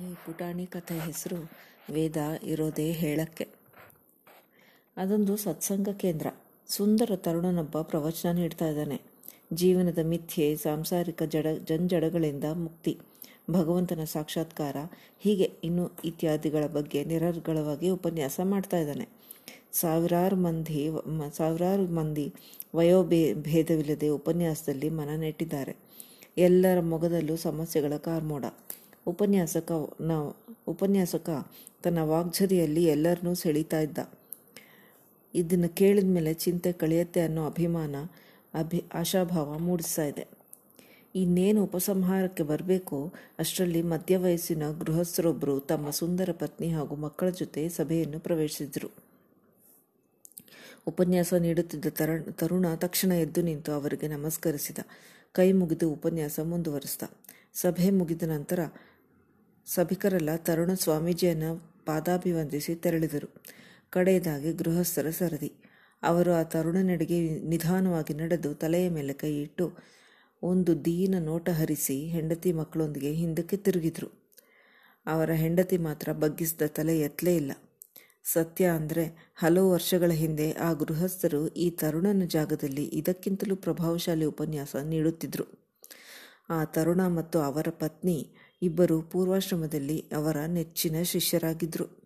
ಈ ಪುಟಾಣಿ ಕಥೆ ಹೆಸರು ವೇದ ಇರೋದೇ ಹೇಳಕ್ಕೆ. ಅದೊಂದು ಸತ್ಸಂಗ ಕೇಂದ್ರ. ಸುಂದರ ತರುಣನೊಬ್ಬ ಪ್ರವಚನ ನೀಡ್ತಾ ಇದ್ದಾನೆ. ಜೀವನದ ಮಿಥ್ಯೆ, ಸಾಂಸಾರಿಕ ಜಡ, ಜಂಜಡಗಳಿಂದ ಮುಕ್ತಿ, ಭಗವಂತನ ಸಾಕ್ಷಾತ್ಕಾರ, ಹೀಗೆ ಇನ್ನು ಇತ್ಯಾದಿಗಳ ಬಗ್ಗೆ ನಿರರ್ಗಳವಾಗಿ ಉಪನ್ಯಾಸ ಮಾಡ್ತಾ ಇದ್ದಾನೆ. ಸಾವಿರಾರು ಮಂದಿ ಸಾವಿರಾರು ಮಂದಿ ವಯೋಭೇ ಭೇದವಿಲ್ಲದೆ ಉಪನ್ಯಾಸದಲ್ಲಿ ಮನ ನೆಟ್ಟಿದ್ದಾರೆ ಎಲ್ಲರ ಮೊಗದಲ್ಲೂ ಸಮಸ್ಯೆಗಳ ಕಾರ್ಮೋಡ. ಉಪನ್ಯಾಸಕ ನ ಉಪನ್ಯಾಸಕ ತನ್ನ ವಾಗ್ಝರಿಯಲ್ಲಿ ಎಲ್ಲರನ್ನೂ ಸೆಳೀತಾ ಇದ್ದ. ಇದನ್ನು ಕೇಳಿದ ಮೇಲೆ ಚಿಂತೆ ಕಳೆಯತ್ತೆ ಅನ್ನೋ ಅಭಿಮಾನ, ಅಭಿ, ಆಶಾಭಾವ ಮೂಡಿಸ್ತಾ ಇದೆ. ಇನ್ನೇನು ಉಪಸಂಹಾರಕ್ಕೆ ಬರಬೇಕು? ಅಷ್ಟರಲ್ಲಿ ಮಧ್ಯ ವಯಸ್ಸಿನ ಗೃಹಸ್ಥರೊಬ್ಬರು ತಮ್ಮ ಸುಂದರ ಪತ್ನಿ ಹಾಗೂ ಮಕ್ಕಳ ಜೊತೆ ಸಭೆಯನ್ನು ಪ್ರವೇಶಿಸಿದರು. ಉಪನ್ಯಾಸ ನೀಡುತ್ತಿದ್ದ ತರುಣ ತರುಣ ತಕ್ಷಣ ಎದ್ದು ನಿಂತು ಅವರಿಗೆ ನಮಸ್ಕರಿಸಿದ. ಕೈ ಮುಗಿದು ಉಪನ್ಯಾಸ ಮುಂದುವರಿಸಿದ. ಸಭೆ ಮುಗಿದ ನಂತರ ಸಭಿಕರೆಲ್ಲ ತರುಣ ಸ್ವಾಮೀಜಿಯನ್ನು ಪಾದಾಭಿವಂದಿಸಿ ತೆರಳಿದರು. ಕಡೆಯದಾಗಿ ಗೃಹಸ್ಥರ ಸರದಿ. ಅವರು ಆ ತರುಣನೆಡೆಗೆ ನಿಧಾನವಾಗಿ ನಡೆದು ತಲೆಯ ಮೇಲೆ ಕೈ ಇಟ್ಟು ಒಂದು ದೀನ ನೋಟ ಹರಿಸಿ ಹೆಂಡತಿ ಮಕ್ಕಳೊಂದಿಗೆ ಹಿಂದಕ್ಕೆ ತಿರುಗಿದರು. ಅವರ ಹೆಂಡತಿ ಮಾತ್ರ ಬಗ್ಗಿಸಿದ ತಲೆ ಎತ್ತಲೇ ಇಲ್ಲ. ಸತ್ಯ ಅಂದರೆ ಹಲವು ವರ್ಷಗಳ ಹಿಂದೆ ಆ ಗೃಹಸ್ಥರು ಈ ತರುಣನ ಜಾಗದಲ್ಲಿ ಇದಕ್ಕಿಂತಲೂ ಪ್ರಭಾವಶಾಲಿ ಉಪನ್ಯಾಸ ನೀಡುತ್ತಿದ್ದರು ಆ ತರುಣ ಮತ್ತು ಅವರ ಪತ್ನಿ ಇಬ್ಬರು ಪೂರ್ವಾಶ್ರಮದಲ್ಲಿ ಅವರ ನೆಚ್ಚಿನ ಶಿಷ್ಯರಾಗಿದ್ದರು